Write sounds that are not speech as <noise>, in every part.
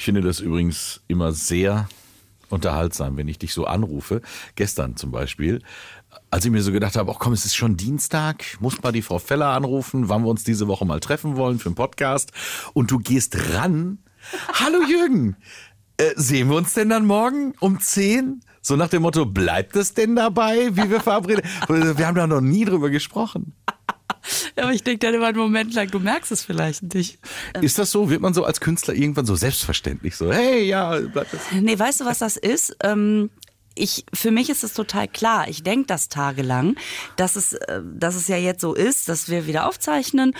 Ich finde das übrigens immer sehr unterhaltsam, wenn ich dich so anrufe. Gestern zum Beispiel, als ich mir so gedacht habe, ach komm, es ist schon Dienstag, muss mal die Frau Feller anrufen, wann wir uns diese Woche mal treffen wollen für einen Podcast. Und du gehst ran. Hallo Jürgen, äh, sehen wir uns denn dann morgen um 10? So nach dem Motto, bleibt es denn dabei, wie wir verabreden? wir haben da noch nie drüber gesprochen. Ja, aber ich denke dann immer einen Moment lang, du merkst es vielleicht nicht. Ist das so? Wird man so als Künstler irgendwann so selbstverständlich so, hey, ja, bleibt es? Nee, weißt du, was das ist? Ähm, ich, für mich ist es total klar. Ich denke das tagelang, dass es, äh, dass es ja jetzt so ist, dass wir wieder aufzeichnen.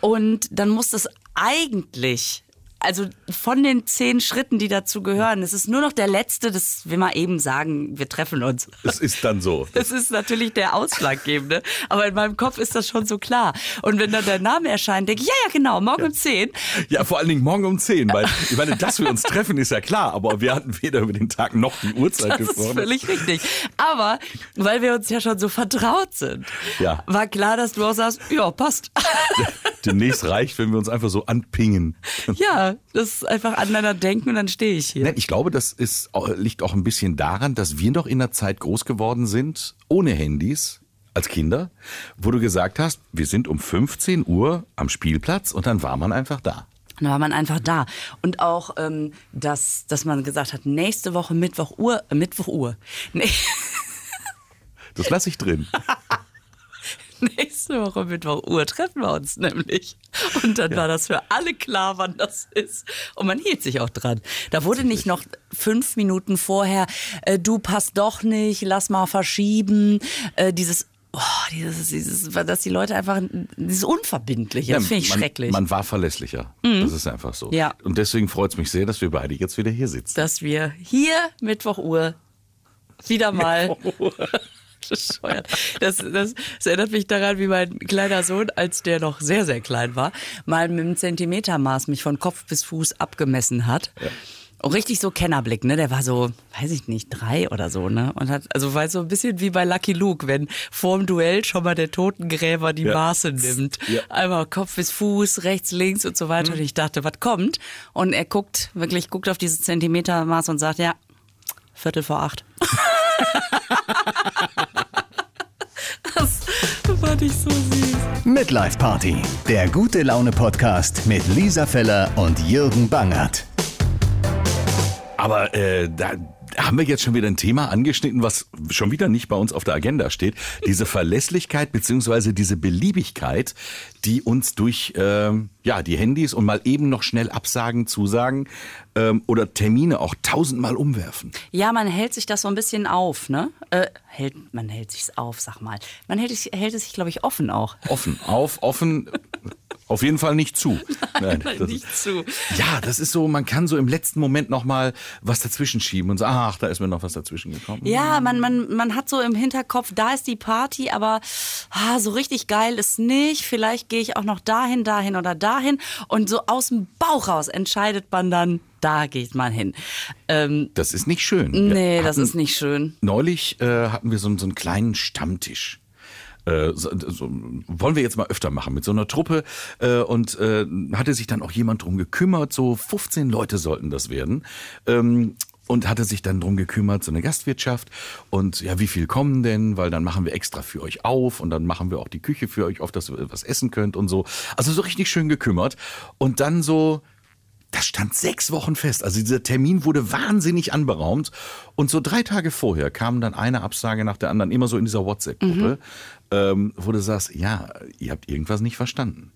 Und dann muss es eigentlich also von den zehn Schritten, die dazu gehören, es ist nur noch der letzte, das will man eben sagen, wir treffen uns. Es ist dann so. <laughs> Das ist natürlich der Ausschlaggebende, aber in meinem Kopf ist das schon so klar. Und wenn dann der Name erscheint, denke ich, ja, ja, genau, morgen ja. um zehn. Ja, vor allen Dingen morgen um zehn, weil ich meine, dass wir uns treffen, ist ja klar, aber wir hatten weder über den Tag noch die Uhrzeit das gesprochen. Das ist völlig richtig. Aber weil wir uns ja schon so vertraut sind, ja. war klar, dass du auch sagst, ja, passt. <laughs> Demnächst reicht, wenn wir uns einfach so anpingen. Ja, das ist einfach aneinander denken und dann stehe ich hier. Ich glaube, das ist, liegt auch ein bisschen daran, dass wir noch in der Zeit groß geworden sind, ohne Handys, als Kinder, wo du gesagt hast, wir sind um 15 Uhr am Spielplatz und dann war man einfach da. Dann war man einfach da. Und auch, ähm, dass, dass man gesagt hat, nächste Woche Mittwoch Uhr, äh, Mittwoch Uhr. Nee. Das lasse ich drin. <laughs> <laughs> nächste Woche Mittwoch Uhr treffen wir uns nämlich. Und dann ja. war das für alle klar, wann das ist. Und man hielt sich auch dran. Da wurde nicht noch fünf Minuten vorher, äh, du passt doch nicht, lass mal verschieben. Äh, dieses Oh, dieses, dieses, dass die Leute einfach, dieses Unverbindliche, das finde ich man, schrecklich. Man war verlässlicher. Mhm. Das ist einfach so. Ja. Und deswegen freut es mich sehr, dass wir beide jetzt wieder hier sitzen. Dass wir hier Mittwoch Uhr wieder mal <laughs> <laughs> bescheuert. Das, das, das erinnert mich daran, wie mein kleiner Sohn, als der noch sehr, sehr klein war, mal mit einem Zentimetermaß mich von Kopf bis Fuß abgemessen hat. Ja. Und richtig so Kennerblick, ne? Der war so, weiß ich nicht, drei oder so, ne? Und hat, also war so ein bisschen wie bei Lucky Luke, wenn vorm Duell schon mal der Totengräber die ja. Maße nimmt. Ja. Einmal Kopf bis Fuß, rechts, links und so weiter. Mhm. Und ich dachte, was kommt? Und er guckt, wirklich guckt auf dieses Zentimetermaß und sagt, ja, Viertel vor acht. <laughs> <laughs> das fand ich so süß. Midlife Party, der gute Laune Podcast mit Lisa Feller und Jürgen Bangert. Aber äh, da haben wir jetzt schon wieder ein Thema angeschnitten, was schon wieder nicht bei uns auf der Agenda steht. <laughs> Diese Verlässlichkeit beziehungsweise diese Beliebigkeit, die uns durch ähm, ja die Handys und mal eben noch schnell Absagen, Zusagen ähm, oder Termine auch tausendmal umwerfen. Ja, man hält sich das so ein bisschen auf, ne? Äh, hält, man hält sich's auf, sag mal. Man hält, hält es sich, glaube ich, offen auch. Offen, auf, offen. Auf jeden Fall nicht zu. <laughs> Nein, Nein nicht ist, zu. Ja, das ist so, man kann so im letzten Moment noch mal was dazwischen schieben und sagen, ach, da ist mir noch was dazwischen gekommen. Ja, man, man, man hat so im Hinterkopf, da ist die Party, aber ah, so richtig geil ist nicht. Vielleicht gehe ich auch noch dahin, dahin oder dahin. Und so aus dem Bauch raus entscheidet man dann, da geht man hin. Ähm, das ist nicht schön. Nee, das ist nicht schön. Neulich äh, hatten wir so, so einen kleinen Stammtisch äh, so, so, wollen wir jetzt mal öfter machen mit so einer Truppe äh, und äh, hatte sich dann auch jemand drum gekümmert, so 15 Leute sollten das werden. Ähm, und hatte sich dann drum gekümmert, so eine Gastwirtschaft und ja, wie viel kommen denn, weil dann machen wir extra für euch auf und dann machen wir auch die Küche für euch auf, dass ihr was essen könnt und so. Also so richtig schön gekümmert und dann so das stand sechs Wochen fest. Also dieser Termin wurde wahnsinnig anberaumt. Und so drei Tage vorher kam dann eine Absage nach der anderen, immer so in dieser WhatsApp-Gruppe, mhm. ähm, wo du sagst, ja, ihr habt irgendwas nicht verstanden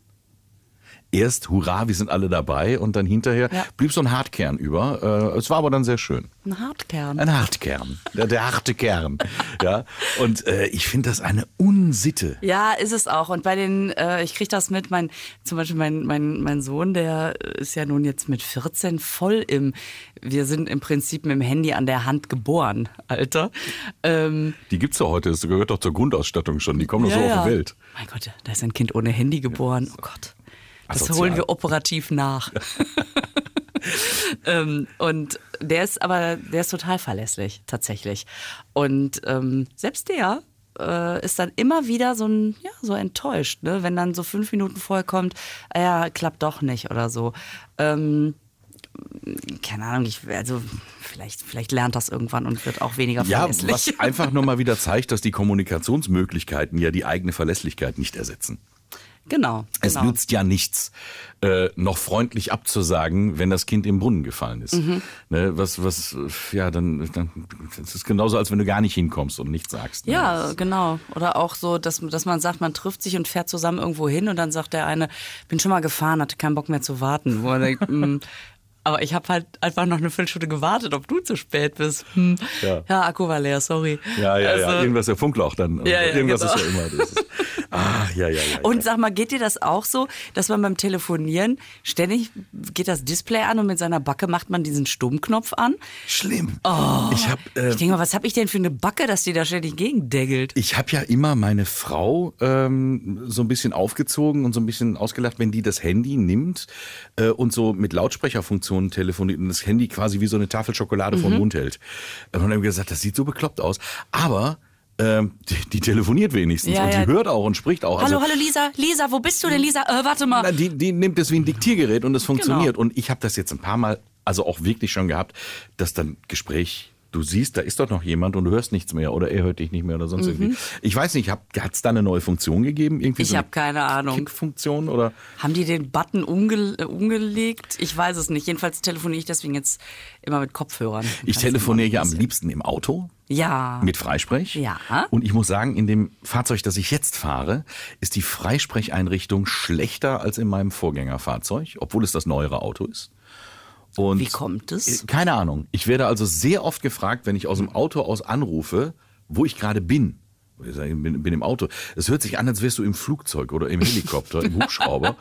erst Hurra, wir sind alle dabei und dann hinterher ja. blieb so ein Hartkern über. Äh, es war aber dann sehr schön. Ein Hartkern. Ein Hartkern. Der, der harte Kern. <laughs> ja. Und äh, ich finde das eine Unsitte. Ja, ist es auch. Und bei den, äh, ich kriege das mit, mein, zum Beispiel mein, mein, mein Sohn, der ist ja nun jetzt mit 14 voll im, wir sind im Prinzip mit dem Handy an der Hand geboren, Alter. Ähm, die gibt's ja heute, das gehört doch zur Grundausstattung schon, die kommen doch ja, so auf die Welt. Mein Gott, da ist ein Kind ohne Handy geboren. Oh Gott. Das Asozial. holen wir operativ nach. <laughs> ähm, und der ist aber, der ist total verlässlich, tatsächlich. Und ähm, selbst der äh, ist dann immer wieder so ein, ja, so enttäuscht, ne? wenn dann so fünf Minuten vorher kommt, ah ja, klappt doch nicht oder so. Ähm, keine Ahnung, ich, also vielleicht, vielleicht lernt das irgendwann und wird auch weniger Ja, verlässlich. was einfach nochmal wieder zeigt, dass die Kommunikationsmöglichkeiten ja die eigene Verlässlichkeit nicht ersetzen. Genau, Es genau. nützt ja nichts, äh, noch freundlich abzusagen, wenn das Kind im Brunnen gefallen ist. Mhm. Ne, was, was, ja, dann, dann, das ist genauso, als wenn du gar nicht hinkommst und nichts sagst. Ne? Ja, genau. Oder auch so, dass, dass man sagt, man trifft sich und fährt zusammen irgendwo hin und dann sagt der eine, bin schon mal gefahren, hatte keinen Bock mehr zu warten. Wo man denkt, <laughs> mm, aber ich habe halt einfach noch eine Viertelstunde gewartet, ob du zu spät bist. Hm. Ja. Ja. Akku war leer, sorry. Ja, ja, ja, Also- irgendwas der Funkloch dann. Ja, ja, irgendwas genau. ist ja immer. Das ist, ah, ja, ja, ja. Und sag mal, geht dir das auch so, dass man beim Telefonieren ständig geht das Display an und mit seiner Backe macht man diesen Stummknopf an? Schlimm. Oh. Ich äh, Ich denke mal, was habe ich denn für eine Backe, dass die da ständig gegendengelt? Ich habe ja immer meine Frau ähm, so ein bisschen aufgezogen und so ein bisschen ausgelacht, wenn die das Handy nimmt äh, und so mit Lautsprecherfunktionen telefoniert und das Handy quasi wie so eine Tafel Schokolade Mhm. vor den Mund hält. Und dann haben wir gesagt, das sieht so bekloppt aus. Aber ähm, die, die telefoniert wenigstens Ja, und ja. die hört auch und spricht auch. Hallo, Also, hallo Lisa, Lisa, wo bist du denn, Lisa? Äh, warte mal. na, die, die nimmt es wie ein Diktiergerät und es Genau. funktioniert. Und ich habe das jetzt ein paar Mal, also auch wirklich schon gehabt, dass dann Gespräch, du siehst, da ist doch noch jemand und du hörst nichts mehr oder er hört dich nicht mehr oder sonst irgendwie. Ich weiß nicht, hat es da eine neue Funktion gegeben? Irgendwie Mhm. Ich so eine habe keine Ahnung. Kick-Funktion oder? Haben die den Button umge umgelegt? Ich weiß es nicht. Jedenfalls telefoniere ich deswegen jetzt immer mit Kopfhörern. Ich telefoniere ja am liebsten im Auto. Ja. Mit Freisprech. Ja. Und ich muss sagen, in dem Fahrzeug, das ich jetzt fahre, ist die Freisprecheinrichtung schlechter als in meinem Vorgängerfahrzeug, obwohl es das neuere Auto ist. Und Wie kommt es? Äh, Keine Ahnung. Ich werde also sehr oft gefragt, wenn ich aus dem Auto aus anrufe, wo ich gerade bin. Ich bin, bin im Auto. Es hört sich an, als wärst du im Flugzeug oder im <laughs> Helikopter, im Hubschrauber.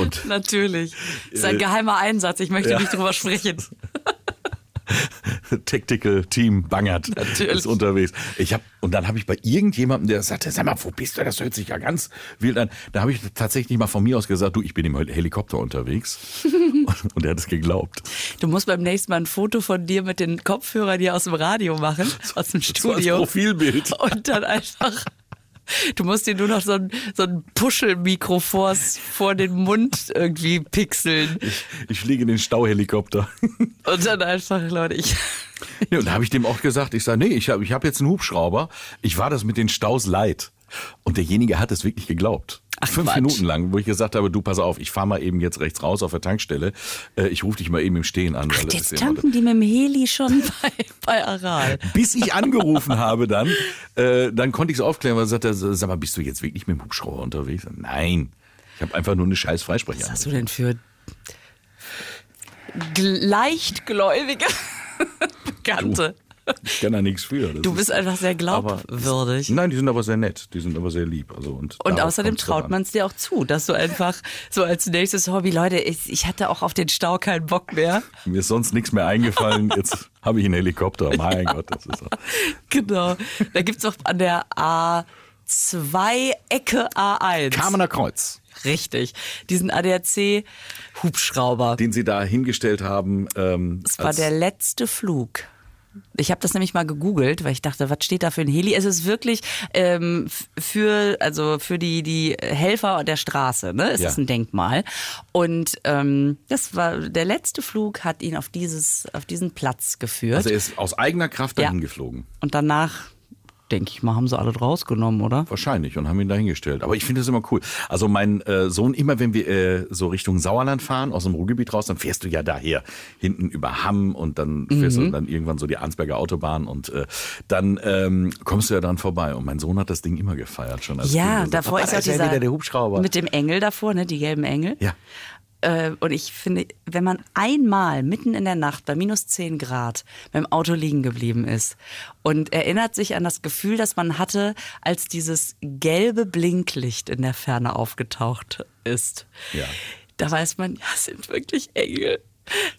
Und Natürlich. Das ist ein geheimer Einsatz. Ich möchte Äh, ja. nicht drüber sprechen. <laughs> <laughs> Tactical Team Bangert Natürlich. ist unterwegs. Ich hab, und dann habe ich bei irgendjemandem, der sagte, sag mal, wo bist du? Das hört sich ja ganz wild an. Da habe ich tatsächlich mal von mir aus gesagt, du, ich bin im Hel- Helikopter unterwegs. <laughs> und, er hat es geglaubt. Du musst beim nächsten Mal ein Foto von dir mit den Kopfhörern hier aus dem Radio machen, aus dem So als Studio. Profilbild. Und dann einfach. Du musst dir nur noch so ein, so ein Puschelmikro vors, vor den Mund irgendwie pixeln. Ich fliege in den Stauhelikopter. <laughs> Und dann einfach, Leute, ich. <laughs> Ja, und da habe ich dem auch gesagt, ich sage, nee, ich habe ich hab jetzt einen Hubschrauber. Ich war das mit den Staus leid. Und derjenige hat es wirklich geglaubt. Ach, Fünf Quatsch. Minuten lang, wo ich gesagt habe, du pass auf, ich fahre mal eben jetzt rechts raus auf der Tankstelle. Äh, ich rufe dich mal eben im Stehen an. das Jetzt tanken die mit dem Heli schon <laughs> bei, bei Aral. Bis ich angerufen habe dann, äh, dann konnte ich es aufklären, weil er sagte, sag mal, bist du jetzt wirklich mit dem Hubschrauber unterwegs? Nein, ich habe einfach nur eine scheiß Was Freisprecher. hast du denn für gl- leichtgläubige <laughs> Bekannte? Ich kann da nichts für. Das Du ist- bist einfach sehr aber- glaubwürdig. Nein, die sind aber sehr nett. Die sind aber sehr lieb. Also, und Und außerdem traut an. man es dir auch zu, dass du einfach so als nächstes Hobby, Leute, ich, ich hatte auch auf den Stau keinen Bock mehr. <laughs> Mir ist sonst nichts mehr eingefallen. Jetzt habe ich einen Helikopter. Mein <laughs> Gott, das ist so. Genau. Da gibt's auch an der A2 Ecke A1. Kamener Kreuz, Richtig. Diesen ADAC-Hubschrauber. den sie da hingestellt haben. Ähm, Das war der letzte Flug. Ich habe das nämlich mal gegoogelt, weil ich dachte, was steht da für ein Heli? Es ist wirklich ähm, für also für die die Helfer der Straße. Ne, es Ja. ist ein Denkmal. Und ähm, das war der letzte Flug, hat ihn auf dieses auf diesen Platz geführt. Also er ist aus eigener Kraft Ja. dahin geflogen. Und danach denke ich mal, haben sie alle rausgenommen, oder? Wahrscheinlich und haben ihn dahingestellt. Aber ich finde das immer cool. Also mein äh, Sohn, immer wenn wir äh, so Richtung Sauerland fahren, aus dem Ruhrgebiet raus, dann fährst du ja daher hinten über Hamm und dann fährst Mhm. du dann irgendwann so die Arnsberger Autobahn und äh, dann ähm, kommst du ja dran vorbei. Und mein Sohn hat das Ding immer gefeiert schon. Als Ja, Kind. davor ist ja dieser wieder der Hubschrauber. mit dem Engel davor, ne, die gelben Engel. ja. Äh, und ich finde, wenn man einmal mitten in der Nacht bei minus 10 Grad beim Auto liegen geblieben ist und erinnert sich an das Gefühl, das man hatte, als dieses gelbe Blinklicht in der Ferne aufgetaucht ist, Ja. da weiß man, ja, es sind wirklich Engel.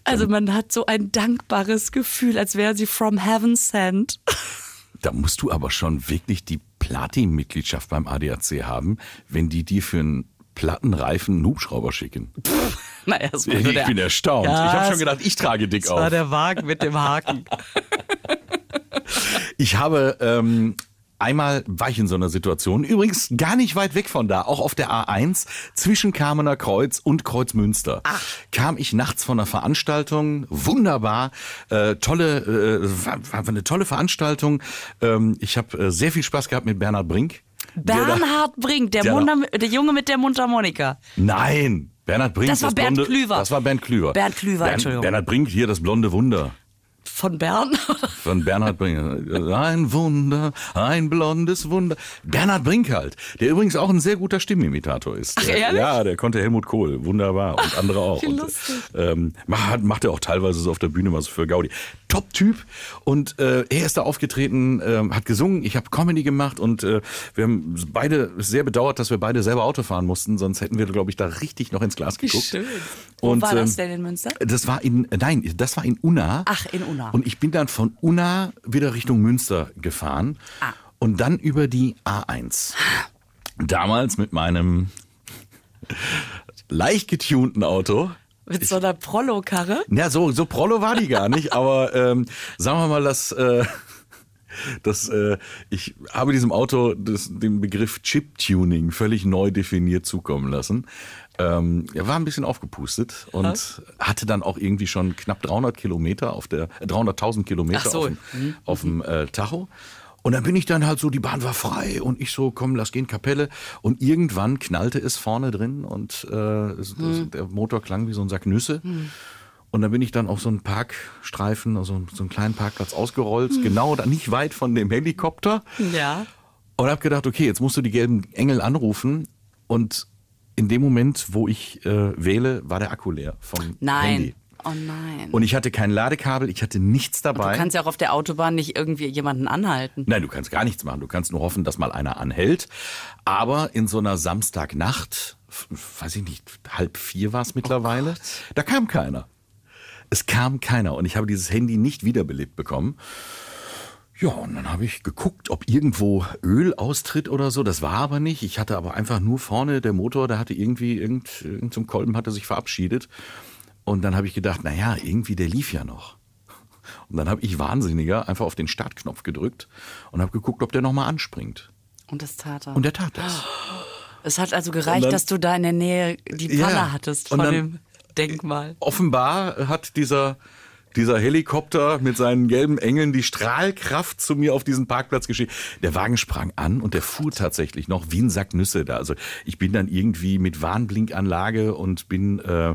Also man hat so ein dankbares Gefühl, als wären sie from heaven sent. <laughs> Da musst du aber schon wirklich die Platin-Mitgliedschaft beim ADAC haben, wenn die dir für einen plattenreifen Hubschrauber schicken. naja, es war Ich der, bin erstaunt. Ja, ich habe schon gedacht, ich trage dick war auf. der Wagen mit dem Haken. <laughs> Ich habe ähm, Einmal war ich in so einer Situation, übrigens gar nicht weit weg von da, auch auf der A1 zwischen Kamener Kreuz und Kreuzmünster. Ach. Kam ich nachts von einer Veranstaltung, wunderbar, äh, tolle, äh, war, war eine tolle Veranstaltung. Ähm, ich habe äh, sehr viel Spaß gehabt mit Bernhard Brink. Bernhard Brink, der, der der Junge mit der Mundharmonika. Nein, Bernhard Brink. Das war Bernd blonde, Klüver. Das war Bernd Klüver. Bernd Klüver, Bern, Entschuldigung. Bernhard Brink, hier das blonde Wunder. Von Bern? <laughs> Von Bernhard Brink. Ein Wunder, ein blondes Wunder. Bernhard Brink halt, der übrigens auch ein sehr guter Stimmimitator ist. Ach, ehrlich? Ja, der konnte Helmut Kohl, wunderbar. Und andere auch. <laughs> Wie und, lustig. ähm, macht, macht er auch teilweise so auf der Bühne mal so für Gaudi. Top-Typ. Und äh, er ist da aufgetreten, ähm, hat gesungen, ich habe Comedy gemacht und äh, wir haben beide sehr bedauert, dass wir beide selber Auto fahren mussten, sonst hätten wir, glaube ich, da richtig noch ins Glas geguckt. schön. Wo Und, war das ähm, denn in Münster? das war in, nein, das war in Unna. Ach, in Unna. Und ich bin dann von Unna wieder Richtung Münster gefahren. Ah. Und dann über die A1. Damals mit meinem <laughs> leicht getunten Auto. Mit so einer Prollo-Karre? Ja, so, so Prollo war die gar nicht, aber ähm, sagen wir mal, dass, äh, dass äh, ich habe diesem Auto das, den Begriff Chip-Tuning völlig neu definiert zukommen lassen. Ähm, er war ein bisschen aufgepustet und hatte dann auch irgendwie schon knapp 300 Kilometer auf der, äh, 300.000 Kilometer so. auf dem, auf dem äh, Tacho. Und dann bin ich dann halt so, die Bahn war frei und ich so, komm, lass gehen, Kapelle. Und irgendwann knallte es vorne drin und äh, es, der Motor klang wie so ein Sack Nüsse. Und dann bin ich dann auf so einen Parkstreifen, also so einen kleinen Parkplatz ausgerollt, genau da nicht weit von dem Helikopter. Ja. Und habe gedacht, okay, jetzt musst du die gelben Engel anrufen. Und in dem Moment, wo ich äh, wähle, war der Akku leer vom Nein. Handy. Oh nein. Und ich hatte kein Ladekabel, ich hatte nichts dabei. du kannst ja auch auf der Autobahn nicht irgendwie jemanden anhalten. Nein, du kannst gar nichts machen. Du kannst nur hoffen, dass mal einer anhält. Aber in so einer Samstagnacht, weiß ich nicht, halb vier war es mittlerweile, da kam keiner. Es kam keiner und ich habe dieses Handy nicht wiederbelebt bekommen. Ja, und dann habe ich geguckt, ob irgendwo Öl austritt oder so. Das war aber nicht. Ich hatte aber einfach nur vorne der Motor, der hatte irgendwie, irgend, irgend zum Kolben hatte sich verabschiedet. Und dann habe ich gedacht, na ja, irgendwie der lief ja noch. Und dann habe ich wahnsinniger einfach auf den Startknopf gedrückt und habe geguckt, ob der nochmal anspringt. Und das tat er. Und der tat das. es hat also gereicht, dann- dass du da in der Nähe die Ja. Panne hattest Und von dann- dem Denkmal. Offenbar hat dieser, dieser Helikopter mit seinen gelben Engeln die Strahlkraft zu mir auf diesen Parkplatz geschickt. Der Wagen sprang an und der fuhr tatsächlich noch wie ein Sack Nüsse da. Also ich bin dann irgendwie mit Warnblinkanlage und bin äh,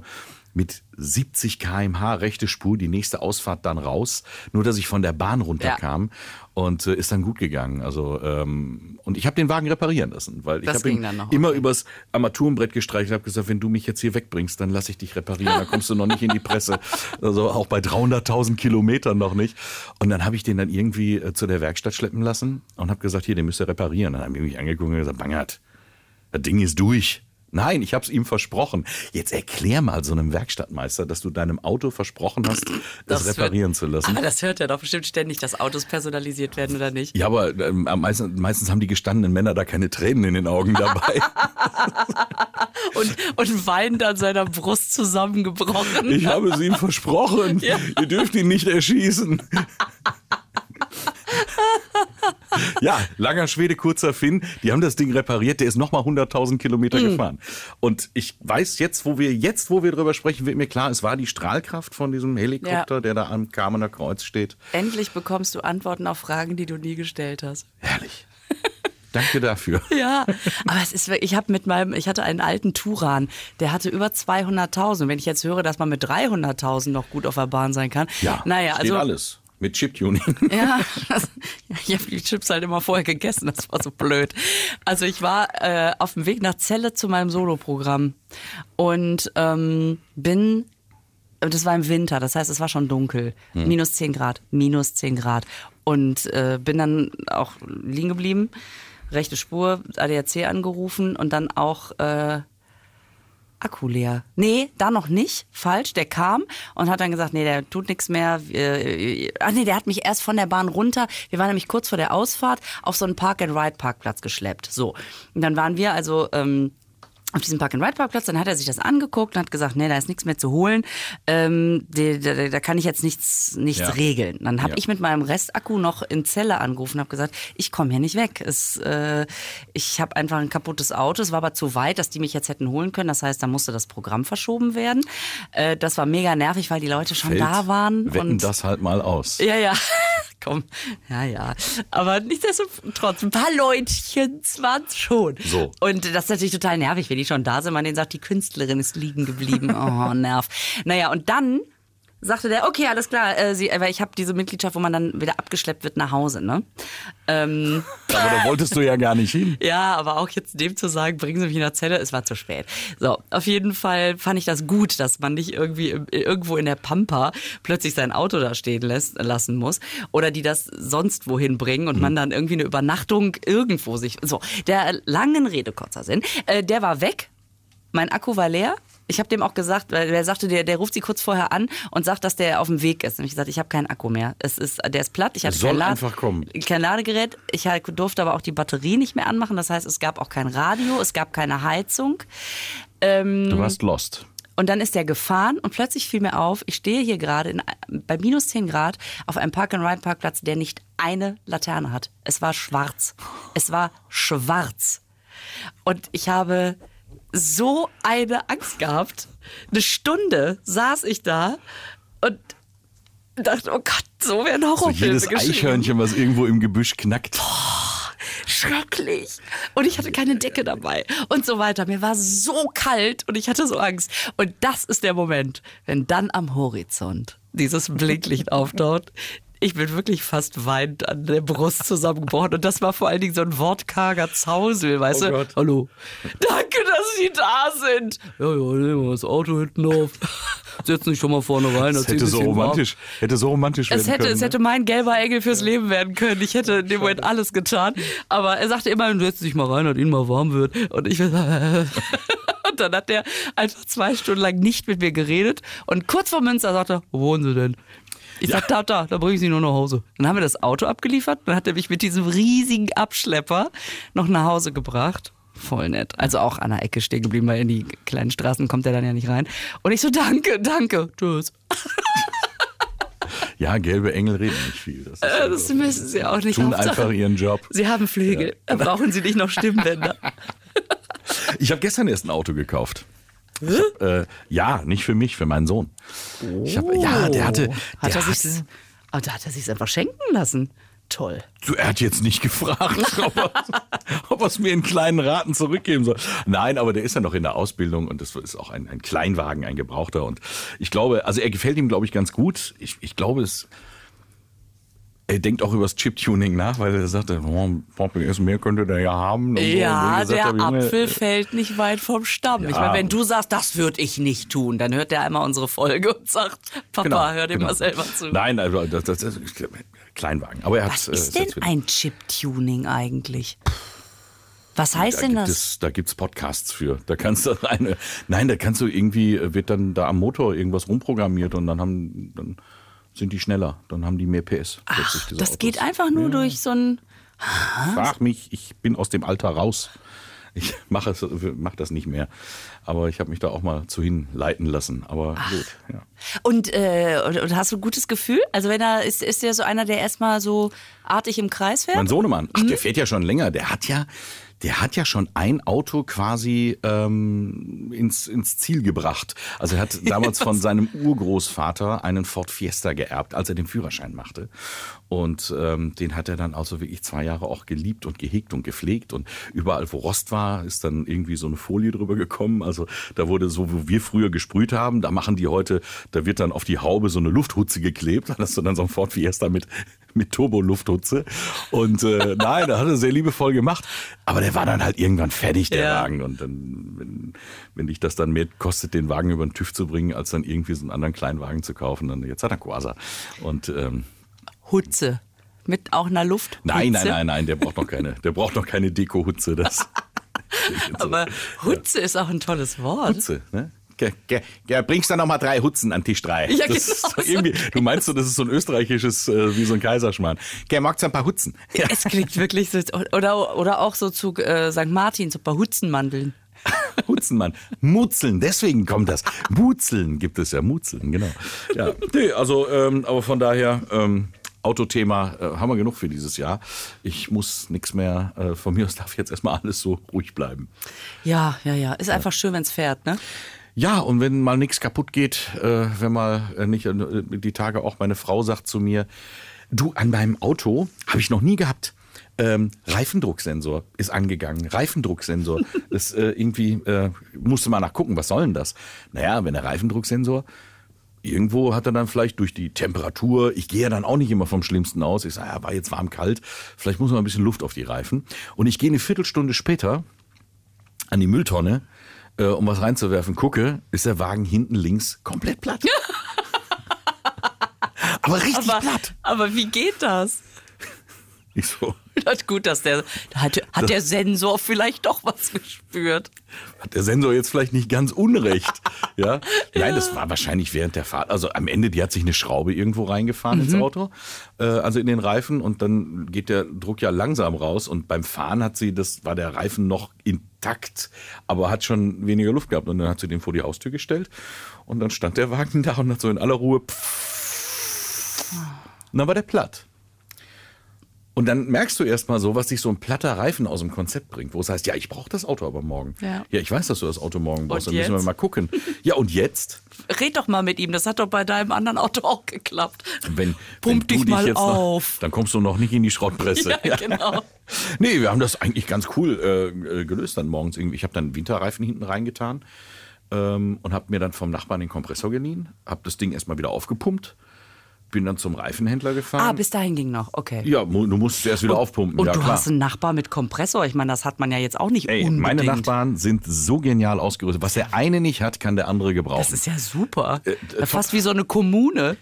mit 70 km/h rechte Spur die nächste Ausfahrt dann raus, nur dass ich von der Bahn runterkam und äh, ist dann gut gegangen. Also ähm, und ich habe den Wagen reparieren lassen, weil ich habe ihn immer okay. übers Armaturenbrett gestreichelt, habe gesagt, wenn du mich jetzt hier wegbringst, dann lass ich dich reparieren, dann kommst du noch nicht in die Presse. <laughs> Also auch bei 300.000 Kilometern noch nicht. Und dann habe ich den dann irgendwie äh, zu der Werkstatt schleppen lassen und habe gesagt, hier, den müsst ihr reparieren. Dann haben die mich angeguckt und gesagt, Bangert, das Ding ist durch. Nein, ich habe es ihm versprochen. Jetzt erklär mal so einem Werkstattmeister, dass du deinem Auto versprochen hast, das, wird- reparieren zu lassen. Aber das hört er doch bestimmt ständig, dass Autos personalisiert werden oder nicht. ja, aber ähm, am meisten, meistens haben die gestandenen Männer da keine Tränen in den Augen dabei. <laughs> Und, und weinend an seiner Brust zusammengebrochen. Ich habe es ihm versprochen. <laughs> Ja. Ihr dürft ihn nicht erschießen. <laughs> ja, langer Schwede, kurzer Finn. Die haben das Ding repariert. Der ist nochmal 100.000 Kilometer Mhm. gefahren. Und ich weiß jetzt, wo wir jetzt, wo wir drüber sprechen, wird mir klar, es war die Strahlkraft von diesem Helikopter, Ja. der da am Kamener Kreuz steht. Endlich bekommst du Antworten auf Fragen, die du nie gestellt hast. Herrlich. Danke dafür. <laughs> Ja, aber es ist, ich habe mit meinem, ich hatte einen alten Turan, der hatte über 200.000. Wenn ich jetzt höre, dass man mit 300.000 noch gut auf der Bahn sein kann. Ja, naja, steht also alles. Mit Chiptuning. <laughs> Ja, das, ich habe die Chips halt immer vorher gegessen, das war so blöd. Also ich war äh, auf dem Weg nach Celle zu meinem Soloprogramm und ähm, bin, das war im Winter, das heißt, es war schon dunkel, minus 10 Grad, minus 10 Grad und äh, bin dann auch liegen geblieben, rechte Spur, ADAC angerufen und dann auch äh, Akku leer. Nee, da noch nicht. Falsch. Der kam und hat dann gesagt, nee, der tut nichts mehr. Äh, ach nee, der hat mich erst von der Bahn runter. Wir waren nämlich kurz vor der Ausfahrt auf so einen Park-and-Ride-Parkplatz geschleppt. So. Und dann waren wir also ähm, auf diesem Park-and-Ride-Parkplatz, dann hat er sich das angeguckt und hat gesagt, nee, da ist nichts mehr zu holen, ähm, da, da, da kann ich jetzt nichts, nichts Ja. regeln. Dann habe Ja. ich mit meinem Restakku noch in Celle angerufen und habe gesagt, ich komme hier nicht weg. Es, äh, ich habe einfach ein kaputtes Auto, es war aber zu weit, dass die mich jetzt hätten holen können. Das heißt, da musste das Programm verschoben werden. Äh, das war mega nervig, weil die Leute schon Fällt da waren. Wetten und das halt mal aus. ja, ja. Komm, ja, ja. Aber nichtsdestotrotz, ein paar Leutchen waren schon. So. Und das ist natürlich total nervig, wenn die schon da sind. Man denen sagt, die Künstlerin ist liegen geblieben. <laughs> Oh, Nerv. Naja, und dann sagte der, okay, alles klar, äh, sie, weil ich habe diese Mitgliedschaft, wo man dann wieder abgeschleppt wird nach Hause, ne? Ähm, <laughs> Aber da wolltest du ja gar nicht hin. ja, aber auch jetzt dem zu sagen, bringen Sie mich in der Zelle, es war zu spät. So, auf jeden Fall fand ich das gut, dass man nicht irgendwie im- irgendwo in der Pampa plötzlich sein Auto da stehen lässt, lassen muss oder die das sonst wohin bringen und man dann irgendwie eine Übernachtung irgendwo sich. So, der langen Rede kurzer Sinn, äh, der war weg. Mein Akku war leer. Ich habe dem auch gesagt, weil der sagte, der, der ruft sie kurz vorher an und sagt, dass der auf dem Weg ist. Und ich gesagt, ich habe keinen Akku mehr. Es ist, der ist platt. Ich hatte Soll kein einfach kommen. kein Ladegerät. Ich halt durfte aber auch die Batterie nicht mehr anmachen. Das heißt, es gab auch kein Radio, es gab keine Heizung. Du warst lost. Und dann ist er gefahren und plötzlich fiel mir auf, ich stehe hier gerade in, bei minus 10 Grad auf einem Park-and-Ride-Parkplatz, der nicht eine Laterne hat. Es war schwarz. Es war schwarz. Und ich habe so eine Angst gehabt. Eine Stunde saß ich da und dachte, oh Gott, so werden So Horrorfilme jedes geschrieben Eichhörnchen, was irgendwo im Gebüsch knackt. schrecklich. Und ich hatte keine Decke dabei und so weiter. Mir war so kalt und ich hatte so Angst. Und das ist der Moment, wenn dann am Horizont dieses Blinklicht auftaucht. Ich bin wirklich fast weinend an der Brust zusammengebrochen. Und das war vor allen Dingen so ein wortkarger Zausel, weißt Oh du? Gott. Hallo. Danke, dass Sie da sind. Ja, ja, nehmen wir das Auto hinten auf. Setzen sich schon mal vorne rein. Das hätte so romantisch, hätte so romantisch werden Es hätte, können. es ne? hätte mein gelber Engel fürs Leben werden können. Ich hätte in dem Moment alles getan. Aber er sagte immer, setz dich mal rein, dass ihnen mal warm wird. Und ich <laughs> und dann hat er einfach zwei Stunden lang nicht mit mir geredet. Und kurz vor Münster sagte er, wo wohnen Sie denn? Ich sag, da, da, da bringe ich Sie nur nach Hause. Dann haben wir das Auto abgeliefert. Dann hat er mich mit diesem riesigen Abschlepper noch nach Hause gebracht. Voll nett. Also auch an der Ecke stehen geblieben, weil in die kleinen Straßen kommt er dann ja nicht rein. Und ich so, danke, danke, tschüss. Ja, gelbe Engel reden nicht viel. Das, Äh, ja Das so. müssen sie auch nicht. tun Hauptsache, einfach ihren Job. Sie haben Flügel. Da brauchen sie nicht noch Stimmbänder. <laughs> Ich habe gestern erst ein Auto gekauft. Hab, äh, ja, nicht für mich, für meinen Sohn. Ich hab, ja, der hatte. Der Oh. Hat er sich, hatte- oh, da hat er sich einfach schenken lassen. Toll. Er hat jetzt nicht gefragt, <laughs> ob er, ob er es mir in kleinen Raten zurückgeben soll. Nein, aber der ist ja noch in der Ausbildung und das ist auch ein, ein Kleinwagen, ein Gebrauchter. Und ich glaube, also er gefällt ihm, glaube ich, ganz gut. Ich, ich glaube, es. Er denkt auch über das Chip-Tuning nach, weil er sagte, oh, mehr könnte der ja haben. So. Ja, gesagt der habe, Apfel fällt nicht weit vom Stamm. Ich Ja. meine, wenn du sagst, das würde ich nicht tun, dann hört der einmal unsere Folge und sagt, Papa, Genau, hör dir genau. mal selber zu. Nein, also das, das, das ist Kleinwagen. Aber er Was hat, ist äh, denn ein Chip-Tuning eigentlich? Was heißt Da denn das? es, da gibt's Podcasts für. Da kannst du <laughs> eine, nein, da kannst du irgendwie, äh, wird dann da am Motor irgendwas rumprogrammiert und dann haben, dann sind die schneller, dann haben die mehr PS. diese Das Autos. geht einfach nur durch so ein. Frag mich, ich bin aus dem Alter raus. Ich <laughs> mache es, mach das nicht mehr. Aber ich habe mich da auch mal zu hinleiten lassen. Aber gut, ja. Und, äh, und, und hast du ein gutes Gefühl? Also wenn er ist, ist der so einer, der erstmal so artig im Kreis fährt? Mein Sohnemann, ach, Mhm. der fährt ja schon länger. Der hat ja, der hat ja schon ein Auto quasi ähm, ins, ins Ziel gebracht. Also er hat <laughs> damals von seinem Urgroßvater einen Ford Fiesta geerbt, als er den Führerschein machte. Und ähm, den hat er dann also wirklich zwei Jahre auch geliebt und gehegt und gepflegt. Und überall, wo Rost war, ist dann irgendwie so eine Folie drüber gekommen. Also da wurde so, wo wir früher gesprüht haben, da machen die heute, da wird dann auf die Haube so eine Lufthutze geklebt. <laughs> Da hast du dann so ein Ford Fiesta mit, mit Turbo-Lufthutze. Und äh, nein, da hat er sehr liebevoll gemacht. Aber der war dann halt irgendwann fertig, der Ja. Wagen. Und dann, wenn, wenn dich das dann mehr kostet, den Wagen über den TÜV zu bringen, als dann irgendwie so einen anderen kleinen Wagen zu kaufen, dann jetzt hat er Quasar. Und ähm, Hutze. Mit auch einer Luft. nein, nein, nein, nein, der braucht noch keine, der braucht noch keine Deko-Hutze. Das <laughs> Aber Hutze ist auch ein tolles Wort. Hutze, ne? Ge, ge, ge, bringst dann noch mal drei Hutzen an Tisch drei. Ja, genau so irgendwie, du meinst so, das ist so ein österreichisches, äh, wie so ein Kaiserschmarrn. Gell, magst du ein paar Hutzen? Ja. Es klingt wirklich so. Oder, oder auch so zu äh, St. Martin, so ein paar Hutzenmandeln. <laughs> Hutzenmann. Mutzeln, deswegen kommt das. Mutzeln gibt es ja, Mutzeln, genau. Ja, nee, also, ähm, aber von daher, ähm, Autothema äh, haben wir genug für dieses Jahr. Ich muss nichts mehr, äh, von mir aus darf jetzt erstmal alles so ruhig bleiben. Ja, ja, ja. Ist einfach schön, wenn es fährt, ne? Ja, und wenn mal nichts kaputt geht, äh, wenn mal äh, nicht äh, die Tage auch meine Frau sagt zu mir, du an meinem Auto habe ich noch nie gehabt. Ähm, Reifendrucksensor ist angegangen. Reifendrucksensor. <laughs> Das äh, irgendwie äh, musste mal nachgucken, was soll denn das? Naja, wenn der Reifendrucksensor irgendwo hat er dann vielleicht durch die Temperatur, ich gehe ja dann auch nicht immer vom Schlimmsten aus, ich sage, ja, war jetzt warm, kalt, vielleicht muss man ein bisschen Luft auf die Reifen. Und ich gehe eine Viertelstunde später an die Mülltonne, äh, um was reinzuwerfen, gucke, ist der Wagen hinten links komplett platt. <laughs> Aber richtig Aber, platt. aber wie geht das? Ich so, <laughs> Das ist gut, dass der hat, hat der Sensor vielleicht doch was gespürt. hat der Sensor jetzt vielleicht nicht ganz unrecht. <laughs> ja? Nein, das war wahrscheinlich während der Fahrt. Also am Ende, die hat sich eine Schraube irgendwo reingefahren ins Auto, äh, also in den Reifen und dann geht der Druck ja langsam raus und beim Fahren hat sie, das war der Reifen noch intakt, aber hat schon weniger Luft gehabt und dann hat sie den vor die Haustür gestellt und dann stand der Wagen <laughs> da und hat so in aller Ruhe und dann war der platt. Und dann merkst du erst mal so, was dich so ein platter Reifen aus dem Konzept bringt, wo es heißt, ja, ich brauche das Auto aber morgen. Ja. ich weiß, dass du das Auto morgen brauchst, Und dann müssen wir mal gucken. <laughs> Ja, und jetzt? Red doch mal mit ihm, das hat doch bei deinem anderen Auto auch geklappt. Wenn, Pump wenn du dich mal jetzt auf. Noch, dann kommst du noch nicht in die Schrottpresse. <laughs> Ja, genau. <laughs> Nee, wir haben das eigentlich ganz cool äh, äh, gelöst dann morgens irgendwie. Ich habe dann Winterreifen hinten reingetan ähm, und habe mir dann vom Nachbarn den Kompressor geliehen, habe das Ding erstmal wieder aufgepumpt, bin dann zum Reifenhändler gefahren. Ah, bis dahin ging noch, okay. ja, du musst erst wieder aufpumpen. Und ja, du klar. hast einen Nachbar mit Kompressor. Ich meine, das hat man ja jetzt auch nicht Ey, unbedingt. meine Nachbarn sind so genial ausgerüstet. Was der eine nicht hat, kann der andere gebrauchen. Das ist ja super. äh, Fast wie so eine Kommune.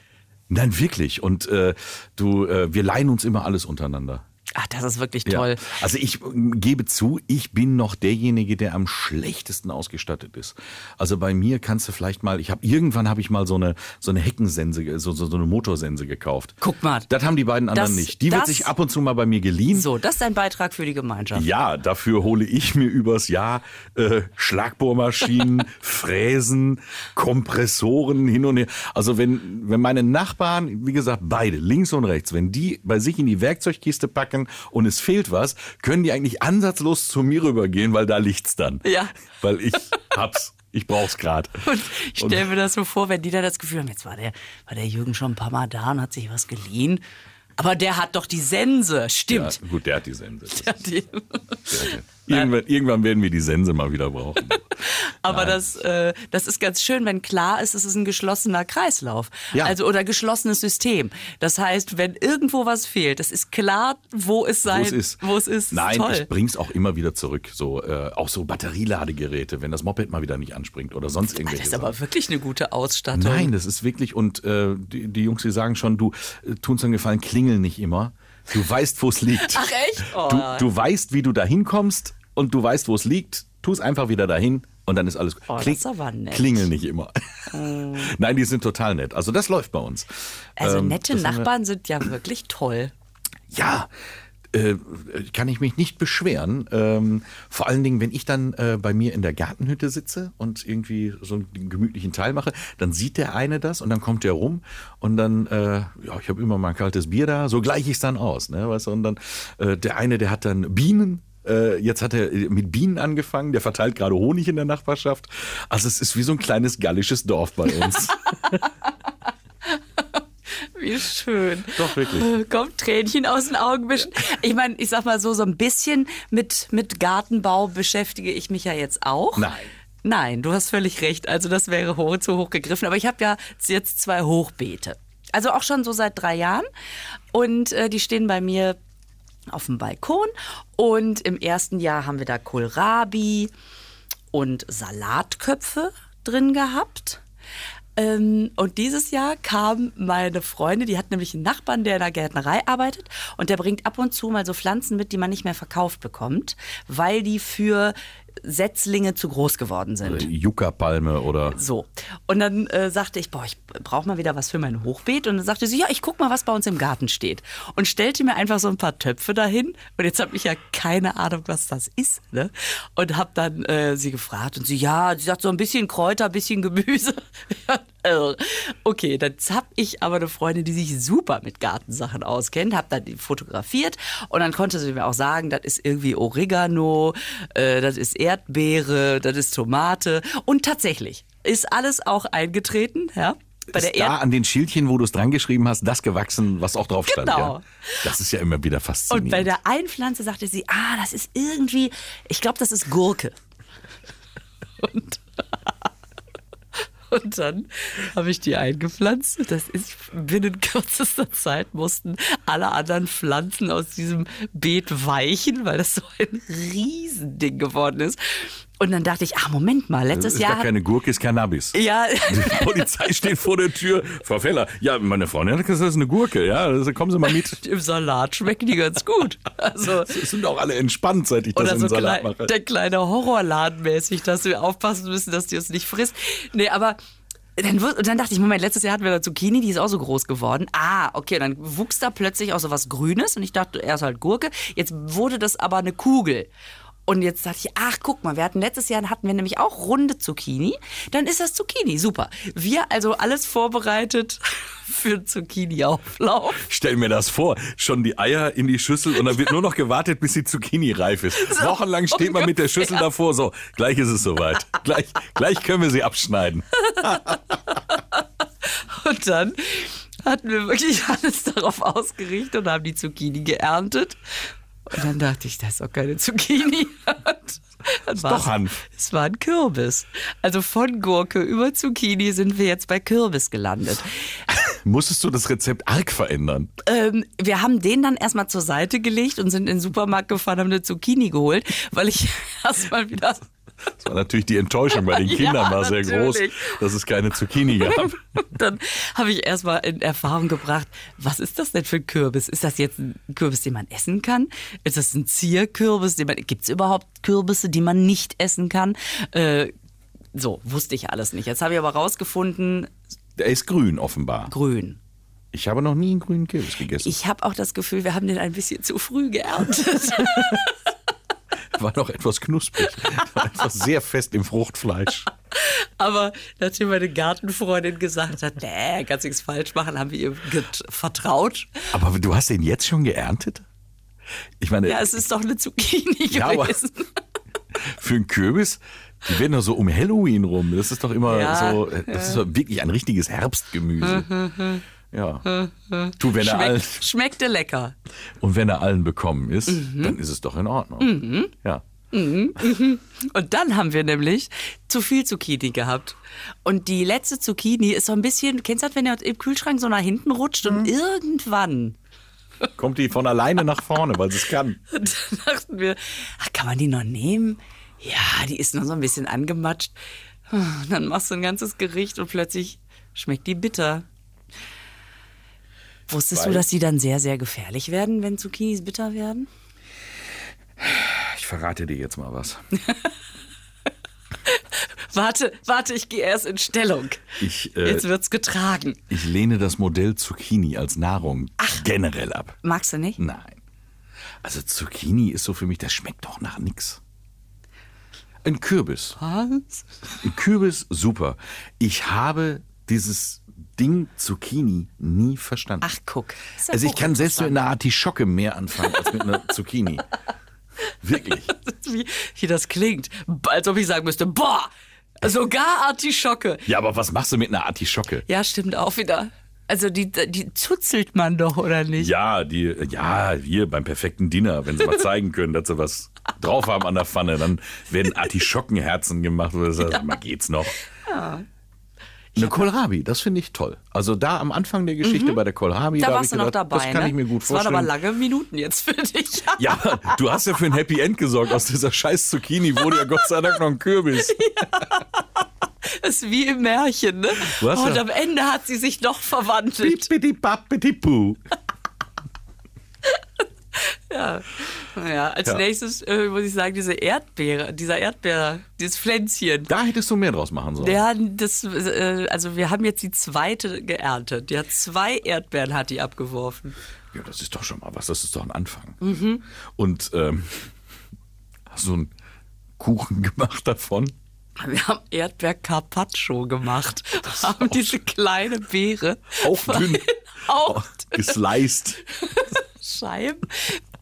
Nein, wirklich. Und äh, du, äh, wir leihen uns immer alles untereinander. Ach, das ist wirklich toll. Ja. Also ich äh, gebe zu, ich bin noch derjenige, der am schlechtesten ausgestattet ist. Also bei mir kannst du vielleicht mal, ich habe irgendwann habe ich mal so eine so eine Heckensense, so, so, so eine Motorsense gekauft. Guck mal. Das haben die beiden anderen Das- nicht. Die wird das- sich ab und zu mal bei mir geliehen. So, das ist ein Beitrag für die Gemeinschaft. Ja, dafür hole ich mir übers Jahr äh, Schlagbohrmaschinen, <laughs> Fräsen, Kompressoren hin und her. Also wenn, wenn meine Nachbarn, wie gesagt, beide, links und rechts, wenn die bei sich in die Werkzeugkiste packen und es fehlt was, können die eigentlich ansatzlos zu mir rübergehen, weil da liegt's dann. Ja. Weil ich hab's. Ich brauch's grad. <laughs> Und ich stelle mir das so vor, wenn die da das Gefühl haben, jetzt war der, war der Jürgen schon ein paar Mal da und hat sich was geliehen. Aber der hat doch die Sense, Ja, stimmt. gut, der hat die Sense. Ja, die, Der hat die. Irgendwann, irgendwann werden wir die Sense mal wieder brauchen. <laughs> aber das, äh, das ist ganz schön, wenn klar ist, es ist ein geschlossener Kreislauf. Ja. Also oder geschlossenes System. Das heißt, wenn irgendwo was fehlt, das ist klar, wo es sein, wo es ist. Wo es ist. Nein, Toll. ich bring's auch immer wieder zurück. So, äh, auch so Batterieladegeräte, wenn das Moped mal wieder nicht anspringt oder sonst irgendwelche das ist aber wirklich eine gute Ausstattung. Nein, das ist wirklich, und äh, die, die Jungs, die sagen schon, du, äh, tu uns einen Gefallen, klingel nicht immer. Du weißt, wo es liegt. Ach echt? Oh. Du, du weißt, wie du da hinkommst und du weißt, wo es liegt. Tu es einfach wieder dahin und dann ist alles gut. Oh, das ist aber nett. Klingel nicht immer. <laughs> Nein, die sind total nett. Also das läuft bei uns. Also Ähm, nette haben wir- Nachbarn sind ja wirklich toll. ja, äh, kann ich mich nicht beschweren. Ähm, vor allen Dingen, wenn ich dann äh, bei mir in der Gartenhütte sitze und irgendwie so einen gemütlichen Teil mache, dann sieht der eine das und dann kommt der rum und dann, äh, ja, ich habe immer mal ein kaltes Bier da, so gleiche ich es dann aus. Ne, weißt du? Und dann äh, der eine, der hat dann Bienen. Äh, jetzt hat er mit Bienen angefangen, der verteilt gerade Honig in der Nachbarschaft. Also es ist wie so ein kleines gallisches Dorf bei uns. <laughs> Wie schön. Doch, wirklich. Äh, Kommt Tränchen aus den Augen wischen. Ich meine, ich sag mal so, so ein bisschen mit, mit Gartenbau beschäftige ich mich ja jetzt auch. Nein. Nein, du hast völlig recht. Also das wäre hoch, zu hoch gegriffen. Aber ich habe ja jetzt zwei Hochbeete. Also auch schon so seit drei Jahren. Und äh, die stehen bei mir auf dem Balkon. Und im ersten Jahr haben wir da Kohlrabi und Salatköpfe drin gehabt. Ähm, und dieses Jahr kam meine Freundin, die hat nämlich einen Nachbarn, der in der Gärtnerei arbeitet und der bringt ab und zu mal so Pflanzen mit, die man nicht mehr verkauft bekommt, weil die für Setzlinge zu groß geworden sind. Yucca-Palme oder. So. Und dann äh, sagte ich, boah, ich brauche mal wieder was für mein Hochbeet. Und dann sagte sie, ja, ich guck mal, was bei uns im Garten steht. Und stellte mir einfach so ein paar Töpfe dahin. Und jetzt habe ich ja keine Ahnung, was das ist. Ne? Und habe dann äh, sie gefragt. Und sie, ja, sie sagt so ein bisschen Kräuter, ein bisschen Gemüse. <laughs> Äh, okay, dann habe ich aber eine Freundin, die sich super mit Gartensachen auskennt, habe dann die fotografiert und dann konnte sie mir auch sagen, das ist irgendwie Oregano, äh, das ist Erdbeere, das ist Tomate und tatsächlich ist alles auch eingetreten, ja. Bei ist der da Erd an den Schildchen, wo du es dran geschrieben hast, das gewachsen, was auch drauf stand. Genau. Ja? Das ist ja immer wieder faszinierend. und bei der einen Pflanze sagte sie, ah, das ist irgendwie, ich glaube, das ist Gurke. <laughs> Und <laughs> Und dann habe ich die eingepflanzt. Das ist binnen kürzester Zeit mussten alle anderen Pflanzen aus diesem Beet weichen, weil das so ein Riesending geworden ist. Und dann dachte ich, ach Moment mal, das letztes ist Jahr. gar keine Gurke, ist Cannabis. ja, <laughs> Die Polizei steht vor der Tür. Frau Feller, ja, meine Freundin hat gesagt, das ist eine Gurke. Ja, also kommen Sie mal mit. im Salat schmecken die ganz gut. Also, <laughs> Es sind auch alle entspannt, seit ich das in so Salat mache. der kleine Horrorladen mäßig, dass wir aufpassen müssen, dass die uns nicht frisst. Nee, aber dann, dann dachte ich, Moment, letztes Jahr hatten wir da Zucchini, die ist auch so groß geworden. Ah, okay, dann wuchs da plötzlich auch so was Grünes und ich dachte, erst halt Gurke. Jetzt wurde das aber eine Kugel. Und jetzt dachte ich, ach guck mal, wir hatten letztes Jahr hatten wir nämlich auch runde Zucchini. Dann ist das Zucchini, super. Wir also alles vorbereitet <laughs> für Zucchini-Auflauf. Stell mir das vor, schon die Eier in die Schüssel und dann wird nur noch gewartet, bis die Zucchini reif ist. Wochenlang steht man mit der Schüssel davor, so, gleich ist es soweit. Gleich, gleich können wir sie abschneiden. <laughs> Und dann hatten wir wirklich alles darauf ausgerichtet und haben die Zucchini geerntet. Und dann dachte ich, das ist doch keine Zucchini. Das doch Hanf. Es war ein Kürbis. Also von Gurke über Zucchini sind wir jetzt bei Kürbis gelandet. Musstest du das Rezept arg verändern? Ähm, wir haben den dann erstmal zur Seite gelegt und sind in den Supermarkt gefahren, haben eine Zucchini geholt, weil ich <laughs> erstmal wieder Das war natürlich die Enttäuschung bei den <laughs> Ja, Kindern war sehr groß, dass es keine Zucchini gab. <laughs> Dann habe ich erstmal in Erfahrung gebracht, was ist das denn für ein Kürbis? Ist das jetzt ein Kürbis, den man essen kann? Ist das ein Zierkürbis? Gibt es überhaupt Kürbisse, die man nicht essen kann? Äh, so, wusste ich alles nicht. Jetzt habe ich aber rausgefunden, Der ist grün offenbar. grün. Ich habe noch nie einen grünen Kürbis gegessen. Ich habe auch das Gefühl, wir haben den ein bisschen zu früh geerntet. <laughs> <laughs> war noch etwas knusprig. <laughs> War etwas sehr fest im Fruchtfleisch. aber nachdem meine Gartenfreundin gesagt hat, nee, kannst nichts falsch machen, haben wir ihr vertraut. Aber du hast den jetzt schon geerntet? Ich meine, Ja, es ist doch eine Zucchini Ja, gewesen. <laughs> für einen Kürbis, die werden doch so um Halloween rum. Das ist doch immer Ja, so, das ist doch wirklich ein richtiges Herbstgemüse. Ja. <laughs> Du, wenn er allen, Schmeckt, schmeckte lecker. und wenn er allen bekommen ist, Mhm. dann ist es doch in Ordnung. Ja. Und dann haben wir nämlich zu viel Zucchini gehabt. Und die letzte Zucchini ist so ein bisschen, kennst du das, wenn der im Kühlschrank so nach hinten rutscht Mhm. und irgendwann Kommt die von alleine nach vorne, weil sie es kann. <laughs> Und dann dachten wir, ach, kann man die noch nehmen? Ja, die ist nur so ein bisschen angematscht. Und dann machst du ein ganzes Gericht und plötzlich schmeckt die bitter. Wusstest du, dass die dann sehr, sehr gefährlich werden, wenn Zucchinis bitter werden? Ich verrate dir jetzt mal was. <laughs> Warte, warte, ich gehe erst in Stellung. Ich, äh, Jetzt wird's getragen. ich lehne das Modell Zucchini als Nahrung generell ab. Magst du nicht? Nein. Also Zucchini ist so für mich, das schmeckt doch nach nix. Ein Kürbis. Was? Ein Kürbis, super. Ich habe dieses Ding Zucchini nie verstanden. Ach, guck. Ja also ich kann selbst mit einer Artischocke mehr anfangen als mit einer <laughs> Zucchini. Wirklich. wie, wie das klingt. Als ob ich sagen müsste, boah, sogar Artischocke. Ja, aber was machst du mit einer Artischocke? Ja, stimmt auch wieder. Also die, die zuzelt man doch, oder nicht? Ja, die, ja, hier beim perfekten Dinner, wenn sie mal zeigen <laughs> können, dass sie was drauf haben an der Pfanne, dann werden Artischockenherzen gemacht oder so. Mal geht's noch. Eine Kohlrabi, das finde ich toll. Also da am Anfang der Geschichte bei der Kohlrabi, Mhm. Da hab warst ich du noch gedacht, dabei, Das kann ne? ich mir gut Das waren vorstellen. aber lange Minuten jetzt für dich. <laughs> Ja, du hast ja für ein Happy End gesorgt. Aus dieser scheiß Zucchini wurde ja Gott sei Dank noch ein Kürbis. Das <laughs> ist wie im Märchen, ne? Und ja- am Ende hat sie sich doch verwandelt. Pippidi pappidi puh. <laughs> <laughs> Ja. Naja, als Ja. nächstes äh, muss ich sagen, diese Erdbeere, dieser Erdbeer, dieses Pflänzchen. Da hättest du mehr draus machen sollen. Hat das, äh, also wir haben jetzt die zweite geerntet. Die hat zwei Erdbeeren hat die abgeworfen. Ja, das ist doch schon mal was. Das ist doch ein Anfang. Mhm. Und ähm, hast du einen Kuchen <laughs> gemacht davon? Wir haben Erdbeer Carpaccio gemacht. <laughs> haben diese kleine Beere Auch dünn. auch Gesliced. Scheiben.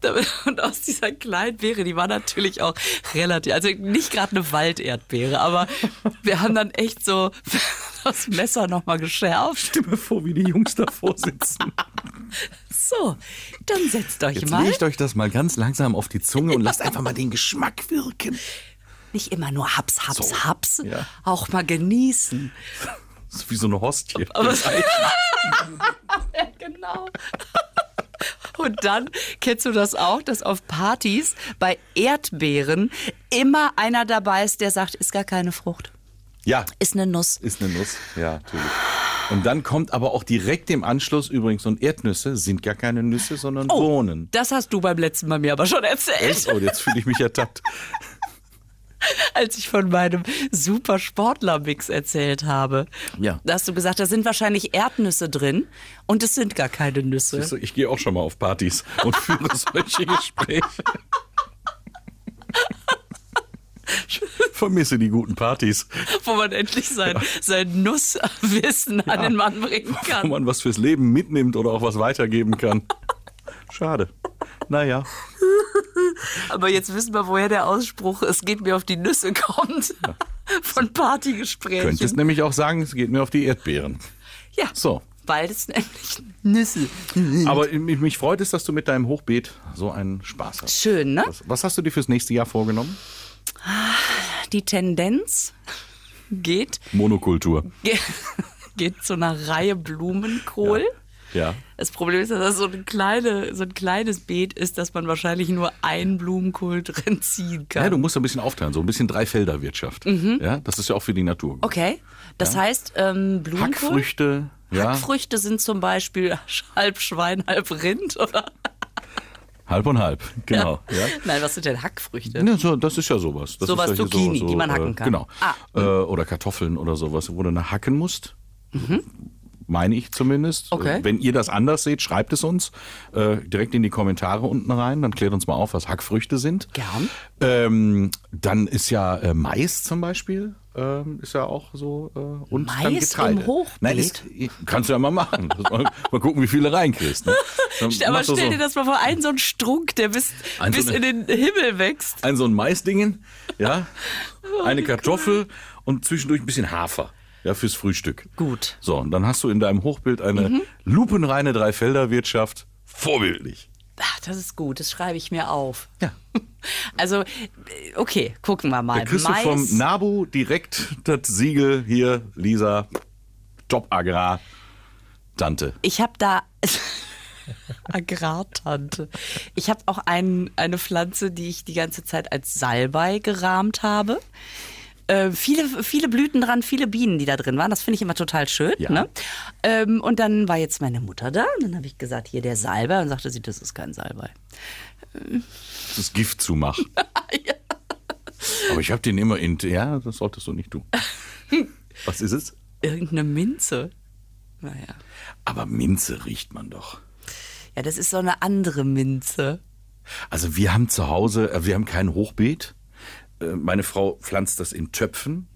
<laughs> Und aus dieser kleinen Beere, die war natürlich auch relativ, also nicht gerade eine Walderdbeere, aber wir haben dann echt so <laughs> das Messer nochmal geschärft. Mir vor, wie die Jungs davor sitzen. <laughs> So, dann setzt euch Jetzt mal. legt euch das mal ganz langsam auf die Zunge und lasst einfach mal den Geschmack wirken. Nicht immer nur Haps, Haps, So, Haps, ja. auch mal genießen. Das ist wie so eine Hostie. Aber ja, genau. Und dann kennst du das auch, dass auf Partys bei Erdbeeren immer einer dabei ist, der sagt, ist gar keine Frucht, Ja, ist eine Nuss. ist eine Nuss. Ja, natürlich. Und dann kommt aber auch direkt im Anschluss übrigens, und Erdnüsse sind gar keine Nüsse, sondern Bohnen. Das hast du beim letzten Mal mir aber schon erzählt, Oh, jetzt fühle ich mich ertappt. <laughs> <laughs> als ich von meinem super Sportler-Mix erzählt habe. Ja. Da hast du gesagt, da sind wahrscheinlich Erdnüsse drin und es sind gar keine Nüsse. Du, Ich gehe auch schon mal auf Partys und führe solche Gespräche. Vermisse die guten Partys, Wo man endlich sein, sein Nusswissen an den Mann bringen wo kann. man was fürs Leben mitnimmt oder auch was weitergeben kann. Schade. Naja, <laughs> Aber jetzt wissen wir, woher der Ausspruch es geht mir auf die Nüsse kommt. <laughs> Von Partygesprächen. könntest nämlich auch sagen, es geht mir auf die Erdbeeren. ja, So. weil es nämlich Nüsse. Aber mich, mich freut es, dass du mit deinem Hochbeet so einen Spaß hast. Schön, ne? Was, was hast du dir fürs nächste Jahr vorgenommen? Die Tendenz geht, Monokultur. ge- <laughs> geht zu einer Reihe Blumenkohl. Ja. Das Problem ist, dass das so, eine kleine, so ein kleines Beet ist, dass man wahrscheinlich nur einen Blumenkohl drin ziehen kann. Ja, du musst ein bisschen aufteilen, so ein bisschen Dreifelderwirtschaft. Ja, das ist ja auch für die Natur. gut. okay, das heißt, ähm, Blumenkohl. Hackfrüchte, ja, Hackfrüchte sind zum Beispiel <laughs> halb Schwein, halb Rind, oder? halb und halb, genau. Ja. Nein, was sind denn Hackfrüchte? Ja, so, das ist ja sowas. Das Sowas ja Zucchini, die man hacken kann. Genau. Ah. Äh, oder Kartoffeln oder sowas, wo du hacken musst. Meine ich zumindest. Okay. Äh, Wenn ihr das anders seht, schreibt es uns äh, direkt in die Kommentare unten rein. Dann klärt uns mal auf, was Hackfrüchte sind. Gern. Ähm, dann ist ja äh, Mais zum Beispiel. Ähm, ist ja auch so. Äh, und dann Mais Getreide. im Hochbeet? Nein, ist, kannst du ja mal machen. mal, <laughs> mal gucken, wie viele reinkriegst. Ne? <laughs> Dann Aber stell so dir das mal vor, ein so ein Strunk, der bis, Ein so bis eine- in den Himmel wächst. ein so ein Maisdingen, ja, <laughs> eine Kartoffel und zwischendurch ein bisschen Hafer, ja, fürs Frühstück. Gut. So, und dann hast du in deinem Hochbild eine lupenreine Dreifelderwirtschaft. Vorbildlich. Ach, das ist gut, das schreibe ich mir auf. Ja. <laughs> Also, äh, okay, gucken wir mal. Da kriegst du vom Nabu direkt das Siegel hier, Lisa, Top Agrar, Tante. Ich habe da <laughs> Agrartante. Ich habe auch ein, eine Pflanze, die ich die ganze Zeit als Salbei gerahmt habe. Äh, viele, viele Blüten dran, viele Bienen, die da drin waren. Das finde ich immer total schön. Ja. Ne? Ähm, und dann war jetzt meine Mutter da und dann habe ich gesagt, hier der Salbei. Und sagte sie, das ist kein Salbei. Das ist Gift zu machen. <laughs> Aber ich habe den immer in. Ja, das solltest du nicht tun. <laughs> Was ist es? Irgendeine Minze. Naja. Aber Minze riecht man doch. Ja, das ist so eine andere Minze. Also wir haben zu Hause, äh, wir haben kein Hochbeet. Äh, Meine Frau pflanzt das in Töpfen.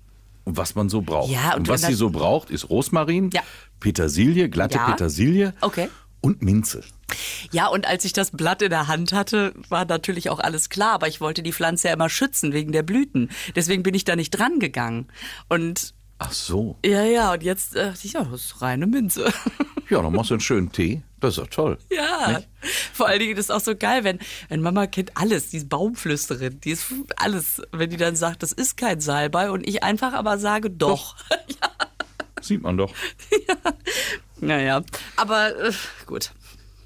Und was man so braucht. Ja, und und was sie so braucht, ist Rosmarin, Ja. Petersilie, glatte Ja. Petersilie Okay. und Minze. Ja, und als ich das Blatt in der Hand hatte, war natürlich auch alles klar, aber ich wollte die Pflanze ja immer schützen wegen der Blüten. Deswegen bin ich da nicht dran gegangen. Und Ach so. ja, ja, und jetzt dachte ich, ja, das ist reine Minze. <laughs> Ja, dann machst du einen schönen Tee. Das ist doch toll. ja. Vor allen Dingen ist es auch so geil, wenn, wenn Mama kennt alles, die ist Baumflüsterin, die ist alles, wenn die dann sagt, das ist kein Salbei und ich einfach aber sage, doch. <laughs> ja. Sieht man doch. Naja, aber äh, gut.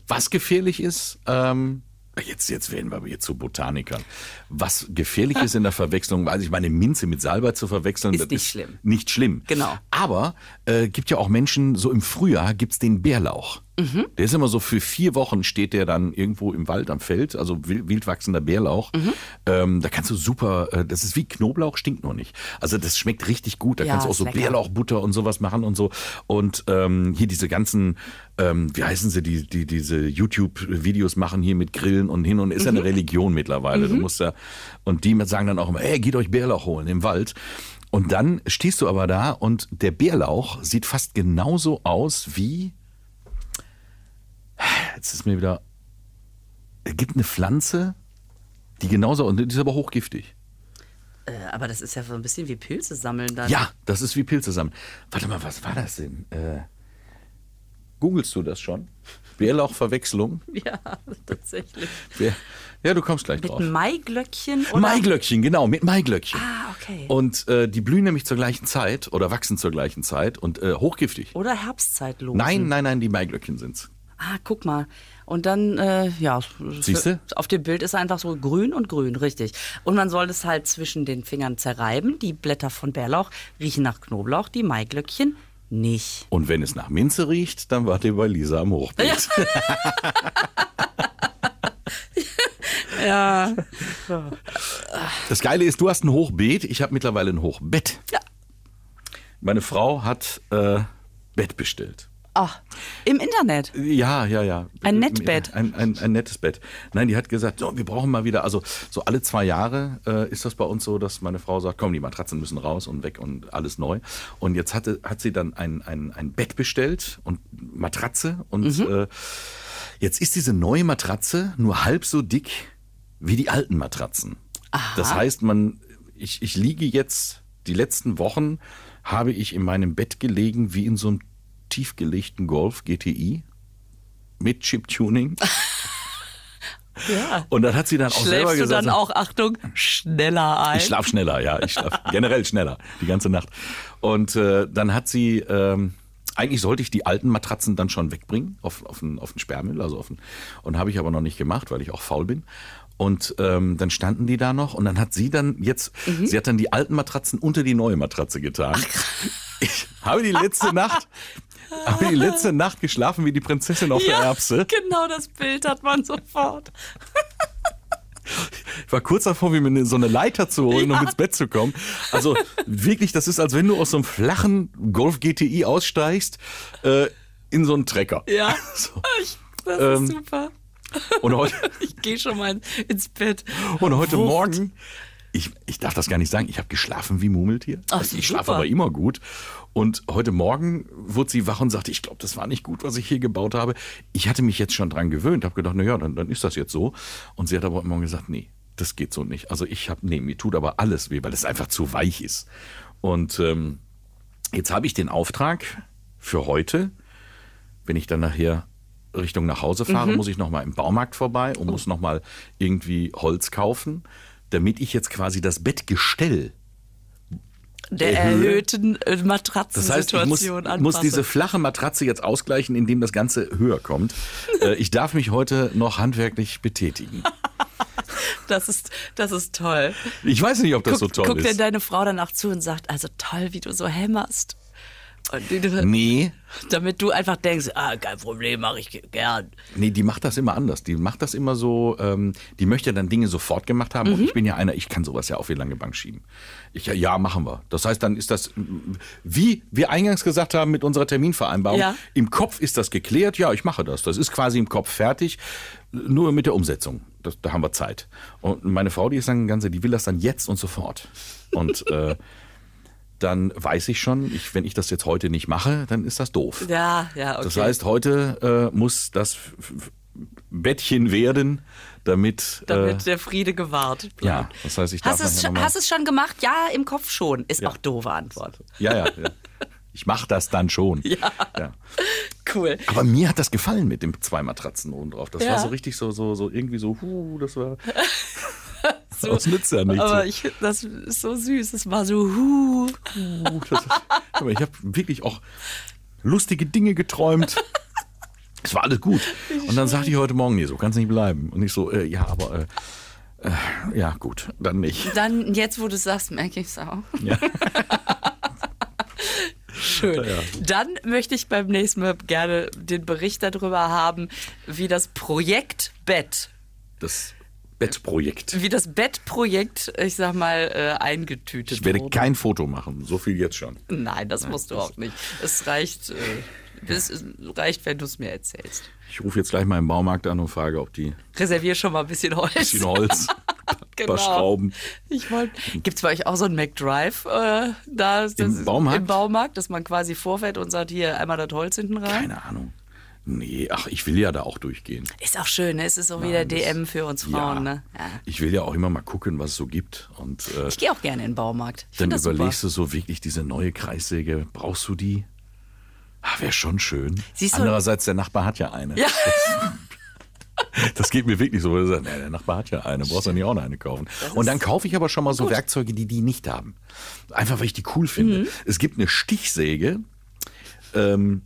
Was gefährlich ist, ähm, jetzt, jetzt werden wir aber jetzt zu Botanikern. Was gefährlich ist in der Verwechslung, also ich meine, Minze mit Salbei zu verwechseln, Ist nicht ist schlimm. Nicht schlimm. Genau. Aber äh, gibt ja auch Menschen, so im Frühjahr gibt's den Bärlauch. Der ist immer so für vier Wochen steht der dann irgendwo im Wald am Feld, also wild, wachsender Bärlauch. Mhm. Ähm, da kannst du super, äh, das ist wie Knoblauch, stinkt nur nicht. Also das schmeckt richtig gut. Da Ja, kannst du auch so lecker. Bärlauchbutter und sowas machen und so. Und ähm, hier diese ganzen, ähm, wie heißen sie, die, die diese YouTube-Videos machen hier mit Grillen und hin und ist ja Mhm. eine Religion mittlerweile. Du musst ja, und die sagen dann auch immer, hey, geht euch Bärlauch holen im Wald. Und dann stehst du aber da und der Bärlauch sieht fast genauso aus wie Jetzt ist mir wieder. Es gibt eine Pflanze, die genauso, und die ist aber hochgiftig. Äh, aber das ist ja so ein bisschen wie Pilze sammeln dann. Ja, das ist wie Pilze sammeln. Warte mal, was war das denn? Äh, googelst du das schon? Bärlauchverwechslung? <laughs> Ja, tatsächlich. Bär, ja, du kommst gleich Mit drauf. Maiglöckchen oder? Maiglöckchen, genau, mit Maiglöckchen. Ah, okay. Und äh, die blühen nämlich zur gleichen Zeit oder wachsen zur gleichen Zeit und äh, hochgiftig. Oder Herbstzeitlosen. Nein, nein, nein, die Maiglöckchen sind's. Ah, guck mal. Und dann, äh, ja. Siehste? Auf dem Bild ist einfach so grün und grün, richtig. Und man soll es halt zwischen den Fingern zerreiben. Die Blätter von Bärlauch riechen nach Knoblauch, die Maiglöckchen nicht. Und wenn es nach Minze riecht, dann wart ihr bei Lisa am Hochbeet. Ja. <laughs> Das Geile ist, du hast ein Hochbeet, ich habe mittlerweile ein Hochbett. Ja. Meine Frau hat äh, Bett bestellt. Ach, im Internet. Ja, ja, ja. Ein Nettbett. Ein, ein, ein nettes Bett. Nein, die hat gesagt, so, wir brauchen mal wieder, also so alle zwei Jahre äh, ist das bei uns so, dass meine Frau sagt, komm, die Matratzen müssen raus und weg und alles neu. Und jetzt hatte, hat sie dann ein, ein, ein Bett bestellt und Matratze und Mhm. äh, jetzt ist diese neue Matratze nur halb so dick wie die alten Matratzen. Das heißt, man, ich, ich liege jetzt, die letzten Wochen habe ich in meinem Bett gelegen wie in so einem tiefgelegten Golf GTI mit Chip-Tuning. <laughs> Ja. Und dann hat sie dann auch selber Schläfst du gesagt, dann auch, Achtung, schneller ein? ich schlaf schneller, ja, ich schlaf <laughs> generell schneller, die ganze Nacht. Und äh, dann hat sie, ähm, eigentlich sollte ich die alten Matratzen dann schon wegbringen auf, auf, den, auf den Sperrmüll, also auf den, und habe ich aber noch nicht gemacht, weil ich auch faul bin. Und ähm, dann standen die da noch und dann hat sie dann jetzt, sie hat dann die alten Matratzen unter die neue Matratze getan. ich habe die letzte <laughs> Nacht, habe die letzte Nacht geschlafen wie die Prinzessin auf der Erbse. genau das Bild hat man sofort. Ich war kurz davor, wie mir so eine Leiter zu holen, um Ja. ins Bett zu kommen. Also wirklich, das ist, als wenn du aus so einem flachen Golf GTI aussteigst äh, in so einen Trecker. Ja, <laughs> So. ich, das Ähm, ist super. Und heute, <laughs> Ich gehe schon mal ins Bett. und heute Wucht. Morgen, ich, ich darf das gar nicht sagen, ich habe geschlafen wie Murmeltier. Ach, Also ich schlafe aber immer gut. Und heute Morgen wurde sie wach und sagte, ich glaube, das war nicht gut, was ich hier gebaut habe. Ich hatte mich jetzt schon dran gewöhnt, habe gedacht, na ja, dann, dann ist das jetzt so. Und sie hat aber heute Morgen gesagt, nee, das geht so nicht. Also ich habe, nee, mir tut aber alles weh, weil es einfach zu weich ist. Und ähm, jetzt habe ich den Auftrag für heute, wenn ich dann nachher Richtung nach Hause fahre, muss ich nochmal im Baumarkt vorbei und muss nochmal irgendwie Holz kaufen, damit ich jetzt quasi das Bettgestell Der Erhöhe. erhöhten äh, das heißt, ich muss, Matratzensituation muss diese flache Matratze jetzt ausgleichen, indem das Ganze höher kommt. <laughs> Äh, ich darf mich heute noch handwerklich betätigen. <laughs> das, ist, das ist toll. Ich weiß nicht, ob das Guck, so toll guckt denn ist. deine Frau danach zu und sagt, also toll, wie du so hämmerst. Nee, Damit du einfach denkst, ah, kein Problem, mache ich gern. nee, die macht das immer anders. Die macht das immer so, ähm, die möchte dann Dinge sofort gemacht haben. Mhm. Und ich bin ja einer, ich kann sowas ja auf die lange Bank schieben. Ich, ja, machen wir. Das heißt, dann ist das, wie wir eingangs gesagt haben mit unserer Terminvereinbarung, Ja. im Kopf ist das geklärt. Ja, ich mache das. Das ist quasi im Kopf fertig. Nur mit der Umsetzung. Das, da haben wir Zeit. Und meine Frau, die ist dann ganze, die will das dann jetzt und sofort. Und äh, dann weiß ich schon, ich, wenn ich das jetzt heute nicht mache, dann ist das doof. Ja, ja, okay. Das heißt, heute äh, muss das Bettchen werden, damit. damit äh, der Friede gewahrt bleibt. ja, das heißt, ich darf Hast es, nachher schon- hast es schon gemacht? Ja, im Kopf schon. Ist Ja. auch doofe Antwort. ja, ja, ja. Ich mache das dann schon. <laughs> Ja. ja. Cool. Aber mir hat das gefallen mit den zwei Matratzen oben drauf. Das war so richtig so, so, so irgendwie so, huh, das war. <laughs> das nützt ja nichts. Aber ich, das ist so süß. Es war so, huh. Uh, das, aber ich habe wirklich auch lustige Dinge geträumt. <laughs> Es war alles gut. Und dann sagte ich heute Morgen, nee, so kann es nicht bleiben. Und ich so, äh, ja, aber äh, äh, ja, gut, dann nicht. Dann, jetzt wo du es sagst, merke ich es auch. Ja. <laughs> Schön. Dann möchte ich beim nächsten Mal gerne den Bericht darüber haben, wie das Projekt Bett, Das Bettprojekt. wie das Bettprojekt, ich sag mal, äh, eingetütet Ich werde wurde. kein Foto machen, so viel jetzt schon. Nein, das musst du auch nicht. Es reicht, äh, es reicht, wenn du es mir erzählst. Ich rufe jetzt gleich mal im Baumarkt an und frage, ob die Reservier schon mal ein bisschen Holz. bisschen Holz, <laughs> ein paar Schrauben. Ich wollte. Gibt es bei euch auch so ein McDrive äh, da? Das, Im Baumarkt? Im Baumarkt, dass man quasi vorfährt und sagt, hier einmal das Holz hinten rein? Keine Ahnung. Nee, ach, ich will ja da auch durchgehen. Ist auch schön, ne? Es ist so wie der das- DM für uns Frauen, ja. ne? Ja. Ich will ja auch immer mal gucken, was es so gibt. Und äh, Ich gehe auch gerne in den Baumarkt. Ich dann überlegst super. du so wirklich diese neue Kreissäge, brauchst du die? Ah, wäre schon schön. Siehst Andererseits, der Nachbar hat ja eine. Ja. <laughs> Das geht mir wirklich so. weil der Nachbar hat ja eine, brauchst du nicht auch noch eine kaufen. Und dann kaufe ich aber schon mal so Werkzeuge, die die nicht haben. Einfach, weil ich die cool finde. Mhm. Es gibt eine Stichsäge, ähm,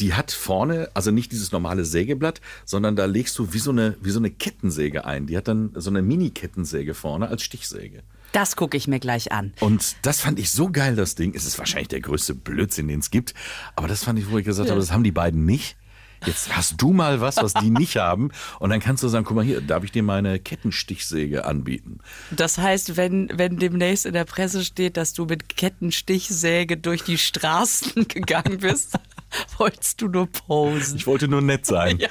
die hat vorne, also nicht dieses normale Sägeblatt, sondern da legst du wie so eine, wie so eine Kettensäge ein. Die hat dann so eine Mini-Kettensäge vorne als Stichsäge. Das gucke ich mir gleich an. Und das fand ich so geil, das Ding. Es ist wahrscheinlich der größte Blödsinn, den es gibt. Aber das fand ich, wo ich gesagt habe, das haben die beiden nicht. Jetzt hast du mal was, was die nicht haben. Und dann kannst du sagen, guck mal hier, darf ich dir meine Kettenstichsäge anbieten? Das heißt, wenn, wenn demnächst in der Presse steht, dass du mit Kettenstichsäge durch die Straßen <laughs> gegangen bist, <laughs> wolltest du nur posen. Ich wollte nur nett sein. <laughs>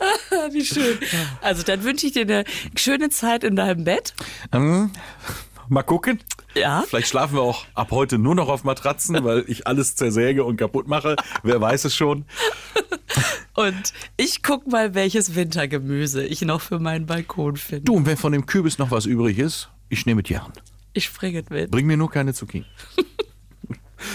Ah, <laughs> Wie schön. Also dann wünsche ich dir eine schöne Zeit in deinem Bett. Ähm, mal gucken. Ja. Vielleicht schlafen wir auch ab heute nur noch auf Matratzen, weil ich alles zersäge und kaputt mache. Wer weiß es schon. Und ich guck mal, welches Wintergemüse ich noch für meinen Balkon finde. Du, und wenn von dem Kürbis noch was übrig ist, ich nehme es gern. Ich springe mit. Bring mir nur keine Zucchini.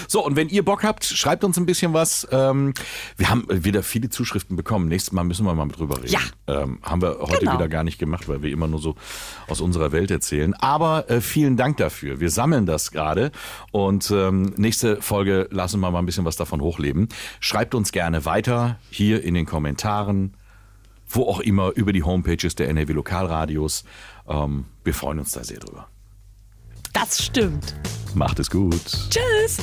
So, und wenn ihr Bock habt, schreibt uns ein bisschen was. Ähm, wir haben wieder viele Zuschriften bekommen. Nächstes Mal müssen wir mal drüber reden. Ja. Ähm, haben wir heute Genau. wieder gar nicht gemacht, weil wir immer nur so aus unserer Welt erzählen. Aber äh, vielen Dank dafür. Wir sammeln das gerade. Und ähm, nächste Folge lassen wir mal ein bisschen was davon hochleben. Schreibt uns gerne weiter hier in den Kommentaren, wo auch immer, über die Homepages der NRW Lokalradios. Ähm, wir freuen uns da sehr drüber. Das stimmt. Macht es gut. Tschüss.